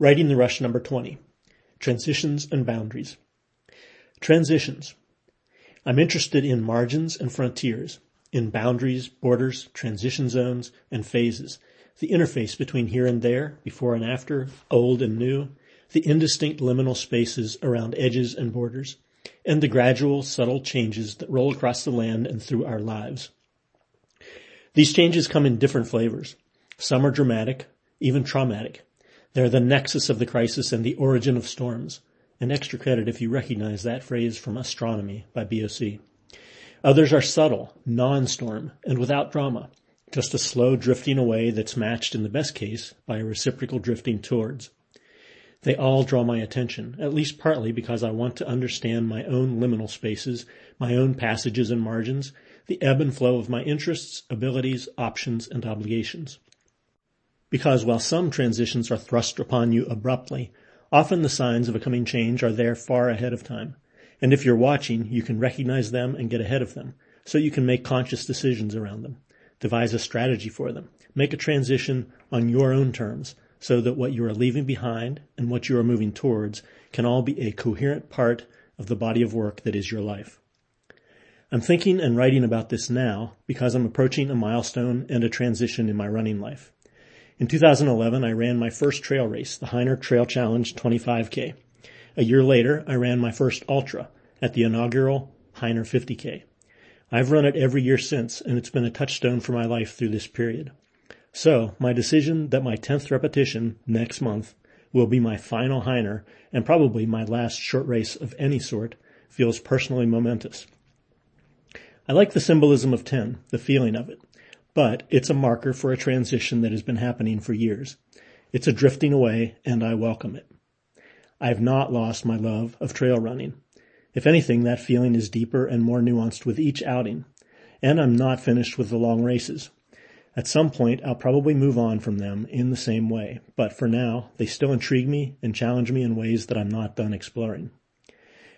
Writing the Rush number 20. Transitions and Boundaries. Transitions. I'm interested in margins and frontiers, in boundaries, borders, transition zones, and phases, the interface between here and there, before and after, old and new, the indistinct liminal spaces around edges and borders, and the gradual, subtle changes that roll across the land and through our lives. These changes come in different flavors. Some are dramatic, even traumatic. They're the nexus of the crisis and the origin of storms. An extra credit if you recognize that phrase from Astronomy by BOC. Others are subtle, non-storm, and without drama. Just a slow drifting away that's matched in the best case by a reciprocal drifting towards. They all draw my attention, at least partly because I want to understand my own liminal spaces, my own passages and margins, the ebb and flow of my interests, abilities, options, and obligations. Because while some transitions are thrust upon you abruptly, often the signs of a coming change are there far ahead of time. And if you're watching, you can recognize them and get ahead of them, so you can make conscious decisions around them, devise a strategy for them, make a transition on your own terms, so that what you are leaving behind and what you are moving towards can all be a coherent part of the body of work that is your life. I'm thinking and writing about this now because I'm approaching a milestone and a transition in my running life. In 2011, I ran my first trail race, the Hyner Trail Challenge 25K. A year later, I ran my first ultra at the inaugural Hyner 50K. I've run it every year since, and it's been a touchstone for my life through this period. So, my decision that my 10th repetition next month will be my final Hyner and probably my last short race of any sort feels personally momentous. I like the symbolism of 10, the feeling of it, but it's a marker for a transition that has been happening for years. It's a drifting away and I welcome it. I have not lost my love of trail running. If anything, that feeling is deeper and more nuanced with each outing. And I'm not finished with the long races. At some point, I'll probably move on from them in the same way, but for now, they still intrigue me and challenge me in ways that I'm not done exploring.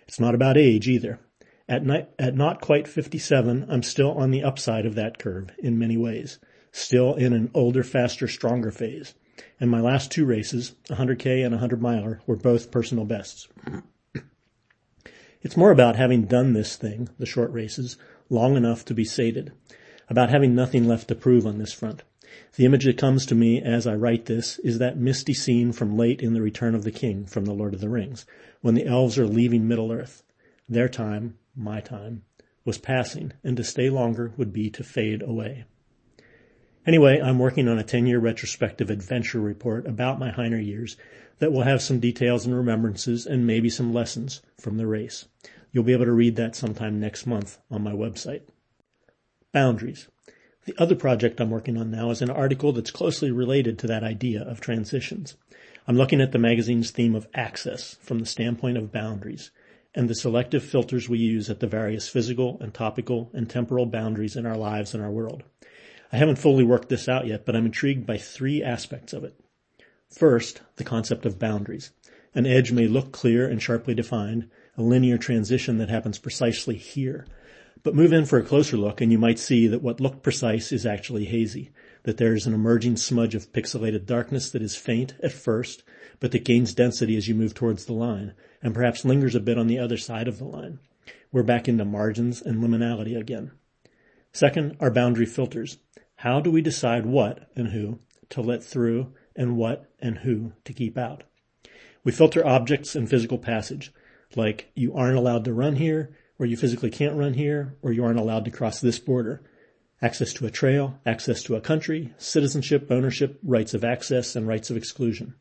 It's not about age either. At, ni- at not quite 57, I'm still on the upside of that curve in many ways, still in an older, faster, stronger phase. And my last two races, 100K and 100 miler, were both personal bests. It's more about having done this thing, the short races, long enough to be sated. About having nothing left to prove on this front. The image that comes to me as I write this is that misty scene from late in the Return of the King from The Lord of the Rings, when the elves are leaving Middle Earth. Their time, my time, was passing, and to stay longer would be to fade away. Anyway, I'm working on a 10-year retrospective adventure report about my Hyner years that will have some details and remembrances and maybe some lessons from the race. You'll be able to read that sometime next month on my website. Boundaries. The other project I'm working on now is an article that's closely related to that idea of transitions. I'm looking at the magazine's theme of access from the standpoint of boundaries and the selective filters we use at the various physical and topical and temporal boundaries in our lives and our world. I haven't fully worked this out yet, but I'm intrigued by three aspects of it. First, the concept of boundaries. An edge may look clear and sharply defined, a linear transition that happens precisely here. But move in for a closer look and you might see that what looked precise is actually hazy, that there is an emerging smudge of pixelated darkness that is faint at first, but that gains density as you move towards the line, and perhaps lingers a bit on the other side of the line. We're back into margins and liminality again. Second, our boundary filters. How do we decide what and who to let through and what and who to keep out? We filter objects and physical passage, like you aren't allowed to run here, or you physically can't run here, or you aren't allowed to cross this border. Access to a trail, access to a country, citizenship, ownership, rights of access, and rights of exclusion.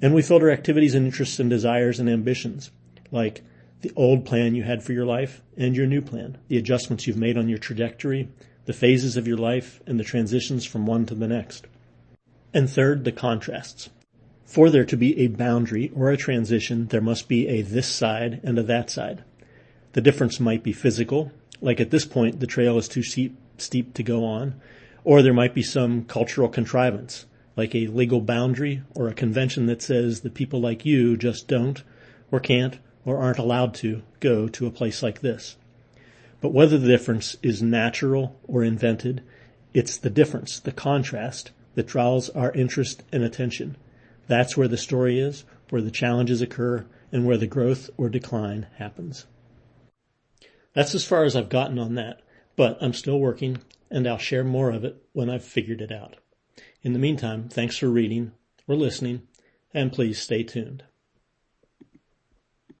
And we filter activities and interests and desires and ambitions, like the old plan you had for your life and your new plan, the adjustments you've made on your trajectory, the phases of your life, and the transitions from one to the next. And third, the contrasts. For there to be a boundary or a transition, there must be a this side and a that side. The difference might be physical, like at this point the trail is too steep, steep to go on, or there might be some cultural contrivance, like a legal boundary or a convention that says that people like you just don't or can't or aren't allowed to go to a place like this. But whether the difference is natural or invented, it's the difference, the contrast, that draws our interest and attention. That's where the story is, where the challenges occur, and where the growth or decline happens. That's as far as I've gotten on that, but I'm still working and I'll share more of it when I've figured it out. In the meantime, thanks for reading or listening and please stay tuned.